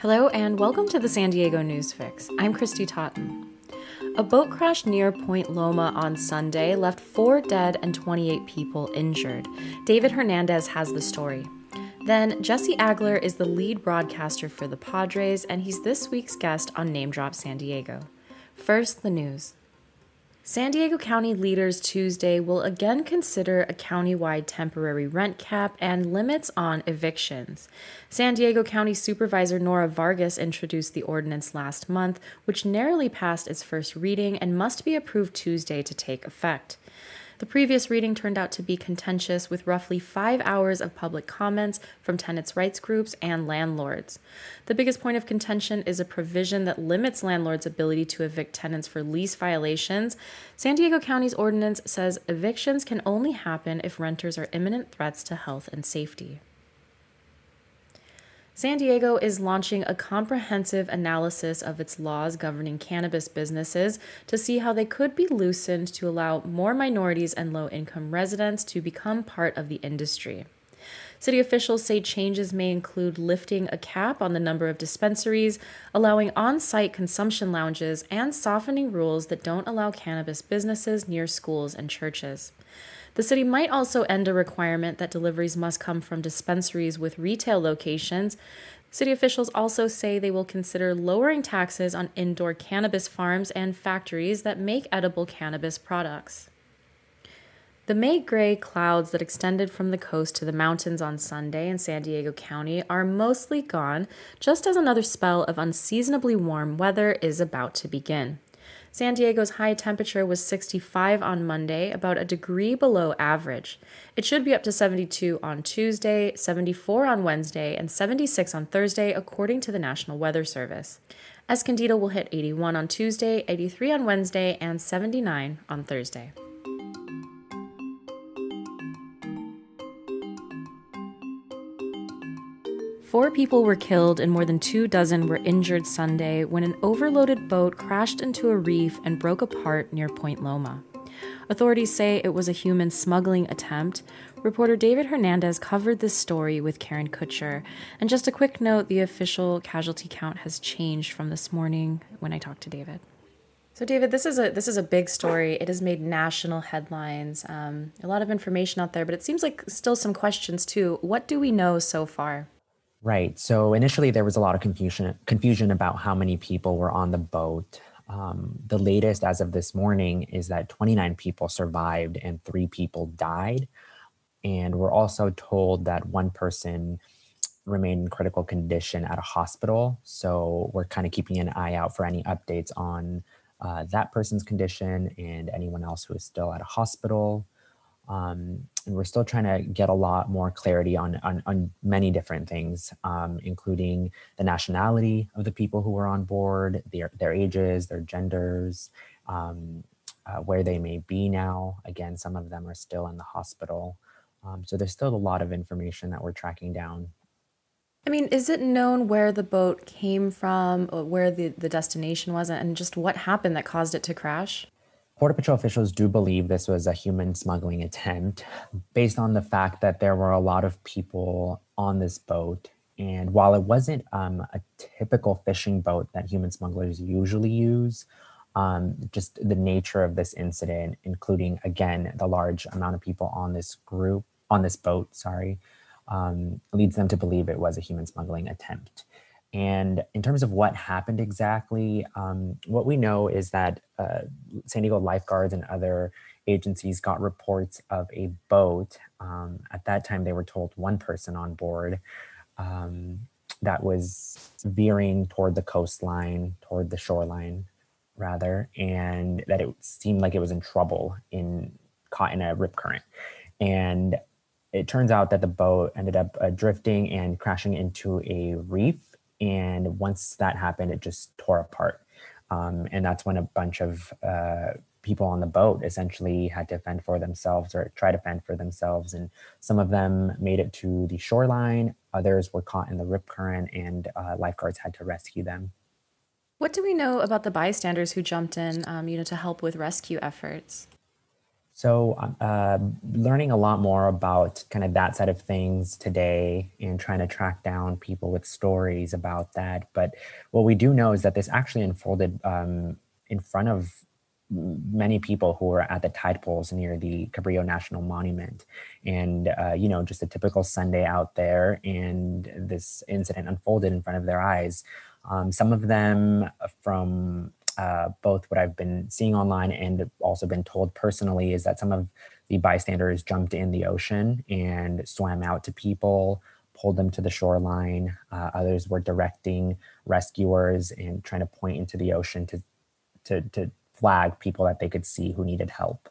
Hello, and welcome to the San Diego News Fix. I'm Kristy Totten. A boat crash near Point Loma on Sunday left four dead and 28 people injured. David Hernandez has the story. Then, Jesse Agler is the lead broadcaster for the Padres, and he's this week's guest on Name Drop San Diego. First, the news. San Diego County leaders Tuesday will again consider a countywide temporary rent cap and limits on evictions. San Diego County Supervisor Nora Vargas introduced the ordinance last month, which narrowly passed its first reading and must be approved Tuesday to take effect. The previous reading turned out to be contentious with roughly five hours of public comments from tenants' rights groups and landlords. The biggest point of contention is a provision that limits landlords' ability to evict tenants for lease violations. San Diego County's ordinance says evictions can only happen if renters are imminent threats to health and safety. San Diego is launching a comprehensive analysis of its laws governing cannabis businesses to see how they could be loosened to allow more minorities and low income residents to become part of the industry. City officials say changes may include lifting a cap on the number of dispensaries, allowing on site consumption lounges, and softening rules that don't allow cannabis businesses near schools and churches. The city might also end a requirement that deliveries must come from dispensaries with retail locations. City officials also say they will consider lowering taxes on indoor cannabis farms and factories that make edible cannabis products. The May gray clouds that extended from the coast to the mountains on Sunday in San Diego County are mostly gone, just as another spell of unseasonably warm weather is about to begin. San Diego's high temperature was 65 on Monday, about a degree below average. It should be up to 72 on Tuesday, 74 on Wednesday, and 76 on Thursday, according to the National Weather Service. Escondido will hit 81 on Tuesday, 83 on Wednesday, and 79 on Thursday. Four people were killed and more than two dozen were injured Sunday when an overloaded boat crashed into a reef and broke apart near Point Loma. Authorities say it was a human smuggling attempt. Reporter David Hernandez covered this story with Karen Kutcher. And just a quick note the official casualty count has changed from this morning when I talked to David. So, David, this is a this is a big story. It has made national headlines. Um, a lot of information out there, but it seems like still some questions too. What do we know so far? Right. So initially, there was a lot of confusion confusion about how many people were on the boat. Um, the latest, as of this morning, is that 29 people survived and three people died. And we're also told that one person remained in critical condition at a hospital. So we're kind of keeping an eye out for any updates on uh, that person's condition and anyone else who is still at a hospital. Um, and we're still trying to get a lot more clarity on, on, on many different things, um, including the nationality of the people who were on board, their, their ages, their genders, um, uh, where they may be now. Again, some of them are still in the hospital. Um, so there's still a lot of information that we're tracking down. I mean, is it known where the boat came from, where the, the destination was, and just what happened that caused it to crash? Border Patrol officials do believe this was a human smuggling attempt based on the fact that there were a lot of people on this boat. And while it wasn't um, a typical fishing boat that human smugglers usually use, um, just the nature of this incident, including again the large amount of people on this group, on this boat, sorry, um, leads them to believe it was a human smuggling attempt. And in terms of what happened exactly, um, what we know is that uh, San Diego lifeguards and other agencies got reports of a boat. Um, at that time, they were told one person on board um, that was veering toward the coastline, toward the shoreline, rather, and that it seemed like it was in trouble, in caught in a rip current. And it turns out that the boat ended up uh, drifting and crashing into a reef and once that happened, it just tore apart. Um, and that's when a bunch of uh, people on the boat essentially had to fend for themselves or try to fend for themselves. And some of them made it to the shoreline, others were caught in the rip current, and uh, lifeguards had to rescue them. What do we know about the bystanders who jumped in, um, you know, to help with rescue efforts? So, uh, learning a lot more about kind of that side of things today and trying to track down people with stories about that. But what we do know is that this actually unfolded um, in front of many people who were at the tide pools near the Cabrillo National Monument. And, uh, you know, just a typical Sunday out there, and this incident unfolded in front of their eyes. Um, some of them from uh, both what I've been seeing online and also been told personally is that some of the bystanders jumped in the ocean and swam out to people, pulled them to the shoreline. Uh, others were directing rescuers and trying to point into the ocean to, to, to flag people that they could see who needed help.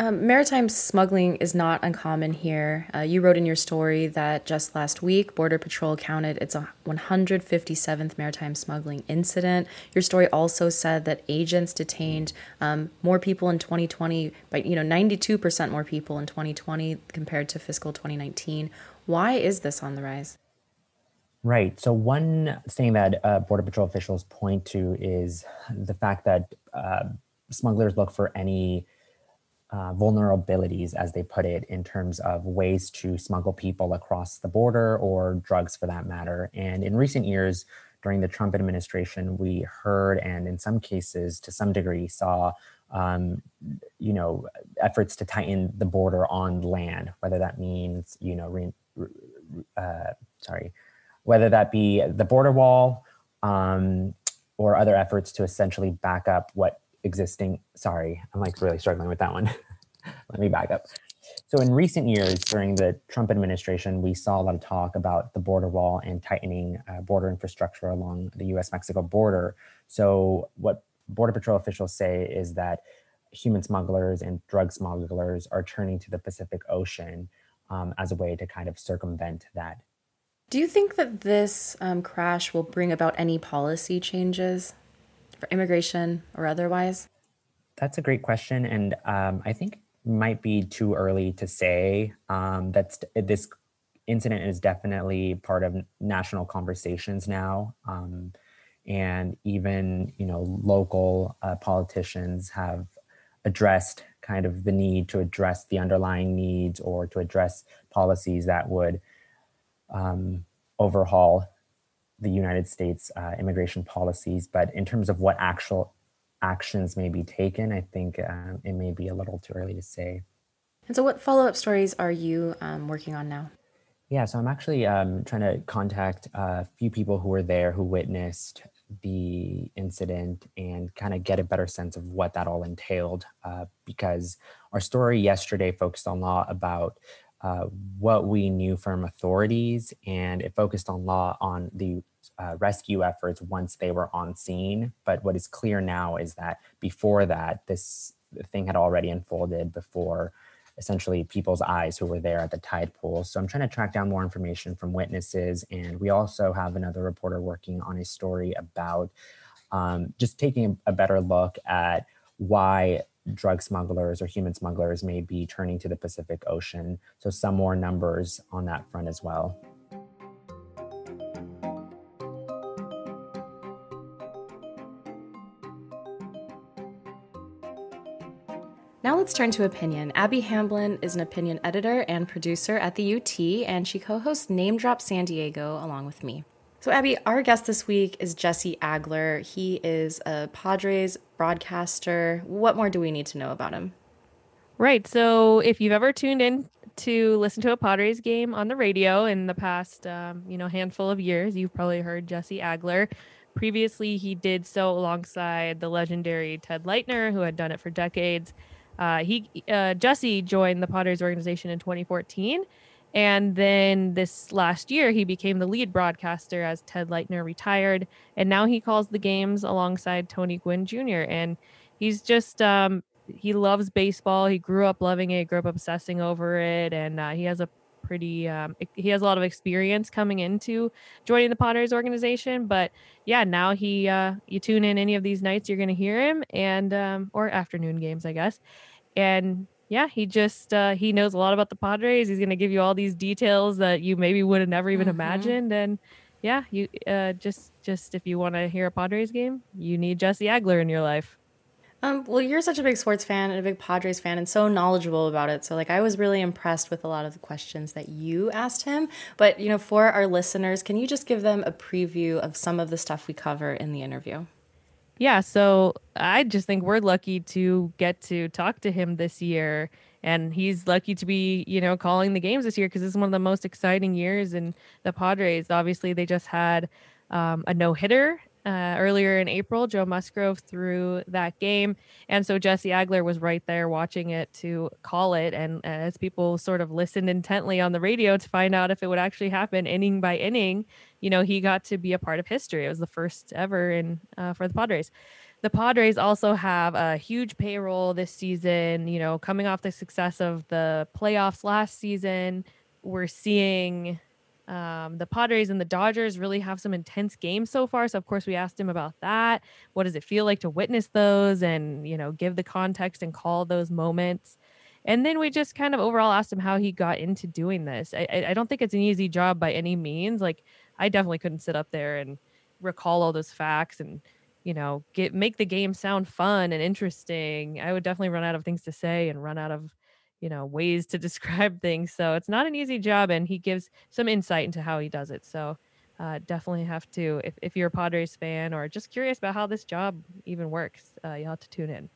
Um, maritime smuggling is not uncommon here. Uh, you wrote in your story that just last week, Border Patrol counted its 157th maritime smuggling incident. Your story also said that agents detained um, more people in 2020, by you know 92% more people in 2020 compared to fiscal 2019. Why is this on the rise? Right. So one thing that uh, Border Patrol officials point to is the fact that uh, smugglers look for any uh, vulnerabilities, as they put it, in terms of ways to smuggle people across the border or drugs for that matter. And in recent years, during the Trump administration, we heard and in some cases, to some degree, saw um, you know efforts to tighten the border on land, whether that means you know re, uh, sorry, whether that be the border wall um, or other efforts to essentially back up what existing sorry i'm like really struggling with that one. Let me back up. So in recent years during the trump administration we saw a lot of talk about the border wall and tightening uh, border infrastructure along the us mexico border. So what border patrol officials say is that human smugglers and drug smugglers are turning to the pacific ocean um, as a way to kind of circumvent that. Do you think that this um, crash will bring about any policy changes for immigration or otherwise? That's a great question, and um, I think might be too early to say. Um, that's this incident is definitely part of national conversations now, um, and even you know local uh, politicians have addressed kind of the need to address the underlying needs or to address policies that would um, overhaul the United States uh, immigration policies. But in terms of what actual actions may be taken, I think um, it may be a little too early to say. And so, what follow up stories are you um, working on now? Yeah, so I'm actually um, trying to contact a few people who were there who witnessed the incident and kind of get a better sense of what that all entailed. Uh, because our story yesterday focused a lot about uh, what we knew from authorities, and it focused on law on the uh, rescue efforts once they were on scene. But what is clear now is that before that, this thing had already unfolded before essentially people's eyes who were there at the tide pool. So I'm trying to track down more information from witnesses. And we also have another reporter working on a story about um, just taking a better look at why drug smugglers or human smugglers may be turning to the Pacific Ocean. So, some more numbers on that front as well. Now let's turn to opinion. Abby Hamblin is an opinion editor and producer at the UT, and she co hosts Name Drop San Diego along with me. So, Abby, our guest this week is Jesse Agler. He is a Padres broadcaster. What more do we need to know about him? Right. So, if you've ever tuned in to listen to a Padres game on the radio in the past, um, you know, handful of years, you've probably heard Jesse Agler. Previously, he did so alongside the legendary Ted Leitner, who had done it for decades. Uh, he uh, Jesse joined the Padres organization in 2014 and then this last year, he became the lead broadcaster as Ted Leitner retired. And now he calls the games alongside Tony Gwynn Jr. And he's just, um, he loves baseball. He grew up loving it, grew up obsessing over it. And uh, he has a pretty, um, he has a lot of experience coming into joining the Padres organization. But yeah, now he, uh, you tune in any of these nights, you're going to hear him and, um, or afternoon games, I guess. And yeah, he just uh, he knows a lot about the Padres. He's going to give you all these details that you maybe would have never even mm-hmm. imagined. And yeah, you uh, just just if you want to hear a Padres game, you need Jesse Agler in your life. Um, well, you're such a big sports fan and a big Padres fan and so knowledgeable about it. So, like, I was really impressed with a lot of the questions that you asked him. But, you know, for our listeners, can you just give them a preview of some of the stuff we cover in the interview? Yeah. So, I just think we're lucky to get to talk to him this year. And he's lucky to be, you know, calling the games this year because this is one of the most exciting years in the Padres. Obviously, they just had um, a no hitter uh, earlier in April. Joe Musgrove threw that game. And so Jesse Agler was right there watching it to call it. And as people sort of listened intently on the radio to find out if it would actually happen inning by inning, you know, he got to be a part of history. It was the first ever in uh, for the Padres. The Padres also have a huge payroll this season, you know, coming off the success of the playoffs last season. We're seeing um, the Padres and the Dodgers really have some intense games so far. So of course we asked him about that. What does it feel like to witness those and you know give the context and call those moments? And then we just kind of overall asked him how he got into doing this. I, I don't think it's an easy job by any means. Like I definitely couldn't sit up there and recall all those facts and you know get make the game sound fun and interesting. I would definitely run out of things to say and run out of you know ways to describe things so it's not an easy job and he gives some insight into how he does it so uh, definitely have to if, if you're a padres fan or just curious about how this job even works uh, you'll have to tune in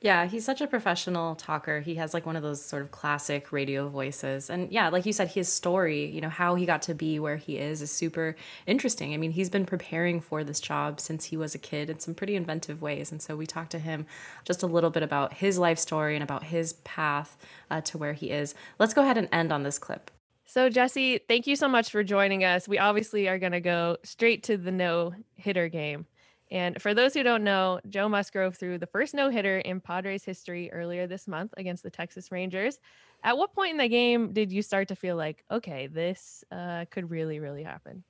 yeah, he's such a professional talker. He has like one of those sort of classic radio voices. And yeah, like you said, his story, you know, how he got to be where he is is super interesting. I mean, he's been preparing for this job since he was a kid in some pretty inventive ways. And so we talked to him just a little bit about his life story and about his path uh, to where he is. Let's go ahead and end on this clip. So, Jesse, thank you so much for joining us. We obviously are going to go straight to the no hitter game. And for those who don't know, Joe Musgrove threw the first no hitter in Padres history earlier this month against the Texas Rangers. At what point in the game did you start to feel like, okay, this uh, could really, really happen?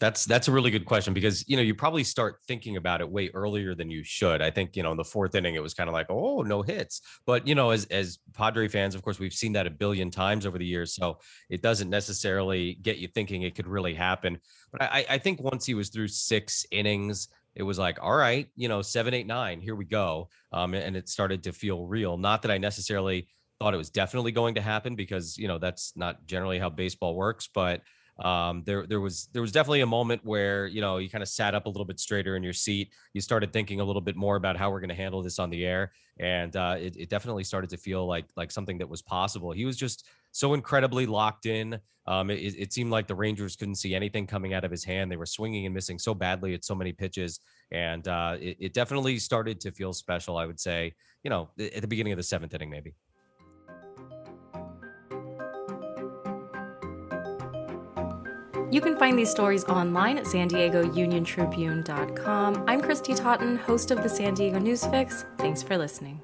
That's that's a really good question because you know you probably start thinking about it way earlier than you should. I think you know in the fourth inning it was kind of like oh no hits, but you know as as Padre fans, of course we've seen that a billion times over the years, so it doesn't necessarily get you thinking it could really happen. But I, I think once he was through six innings, it was like, all right, you know, seven, eight, nine, here we go. Um, and it started to feel real. Not that I necessarily thought it was definitely going to happen because, you know, that's not generally how baseball works, but um, there there was there was definitely a moment where you know you kind of sat up a little bit straighter in your seat. You started thinking a little bit more about how we're going to handle this on the air, and uh, it, it definitely started to feel like like something that was possible. He was just so incredibly locked in. Um, it, it, seemed like the Rangers couldn't see anything coming out of his hand. They were swinging and missing so badly at so many pitches, and uh, it, it definitely started to feel special. I would say, you know, at the beginning of the seventh inning, maybe. You can find these stories online at san diego union tribune.com. I'm Kristy Totten, host of the San Diego Newsfix. Thanks for listening.